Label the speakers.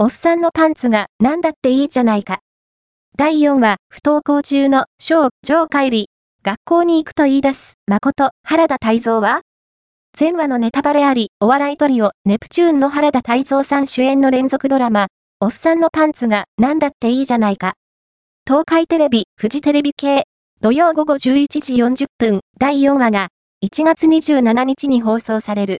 Speaker 1: おっさんのパンツが何だっていいじゃないか。第4話、不登校中の小、上帰り、学校に行くと言い出す、誠、原田泰造は？前話のネタバレあり、お笑いトリオ、ネプチューンの原田泰造さん主演の連続ドラマ、おっさんのパンツが何だっていいじゃないか。東海テレビ、富士テレビ系、土曜午後11時40分、第4話が、1月27日に放送される。